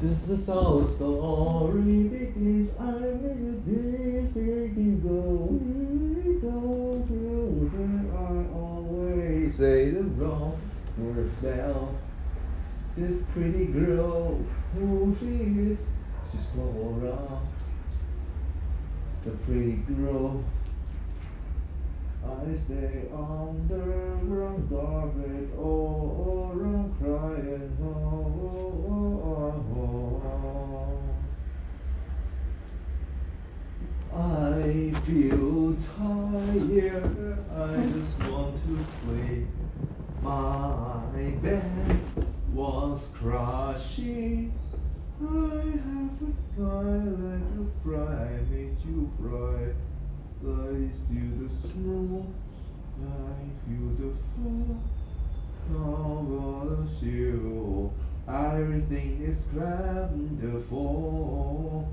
This is a story begins. I made this breaking go. We go through I always say the wrong word spell. This pretty girl, who she is, she's Laura. The pretty girl. I stay underground garbage, oh, oh, I'm crying, oh, oh, oh, oh. I feel tired, I just want to play. My bed was crashing. I have a guy like a I made you cry. I still the snow, I feel the fall. Now gonna show everything is grand fall.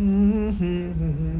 Mm-hmm.